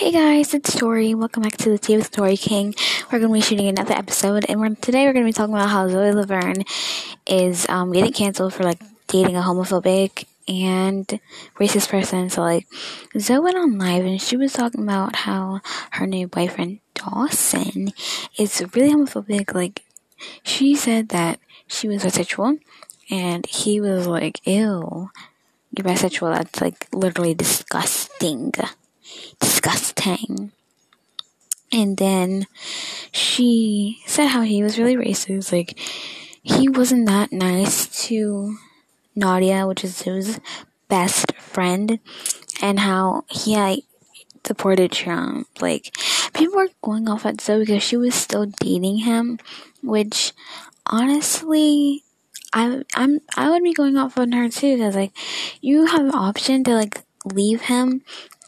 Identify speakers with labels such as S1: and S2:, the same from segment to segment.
S1: Hey guys, it's Tori. Welcome back to the Tea with Tori King. We're going to be shooting another episode, and we're, today we're going to be talking about how Zoe Laverne is um, getting canceled for like dating a homophobic and racist person. So like, Zoe went on live and she was talking about how her new boyfriend Dawson is really homophobic. Like, she said that she was bisexual, and he was like, "Ew, you're bisexual. That's like literally disgusting." Disgusting. And then she said how he was really racist. Like, he wasn't that nice to Nadia, which is his best friend, and how he had supported Trump. Like, people were going off at Zoe because she was still dating him, which honestly, I I'm I would be going off on her too because like you have an option to like leave him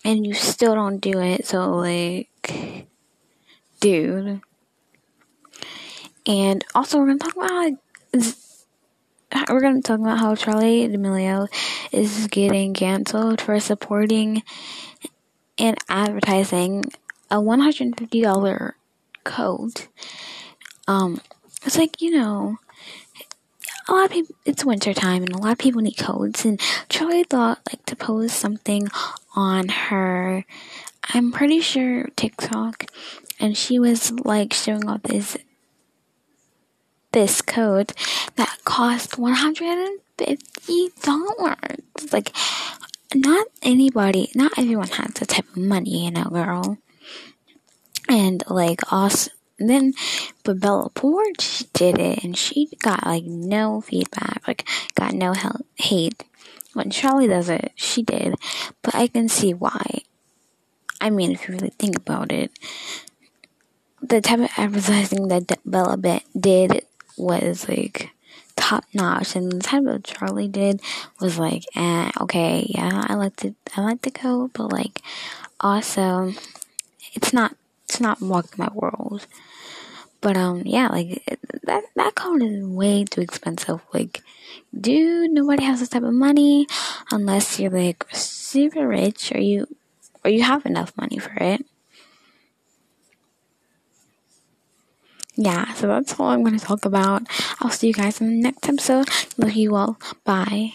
S1: and you still don't do it. So, like, dude. And also, we're gonna talk about we're gonna talk about how Charli D'Amelio is getting canceled for supporting and advertising a one hundred and fifty dollar coat. Um, it's like you know, a lot of people. It's winter time, and a lot of people need coats. And Charli thought like to post something on her, I'm pretty sure TikTok, and she was like showing off this this coat that cost one hundred and fifty dollars. Like, not anybody, not everyone has that type of money, you know, girl. And like, also, then, but Bella Poarch did it, and she got like no feedback, like got no hate. When Charli does it, she did, but I can see why. I mean, if you really think about it, the type of advertising that Bella did was like top notch, and the type of Charli did was like, eh, okay, yeah, I like the I like the code, but like also, it's not it's not walking my world. But um, yeah, like that that code is way too expensive. Like, dude, nobody has this type of money unless you're like super rich or you or you have enough money for it. Yeah, so that's all I'm going to talk about. I'll see you guys in the next episode. Love you all. Bye.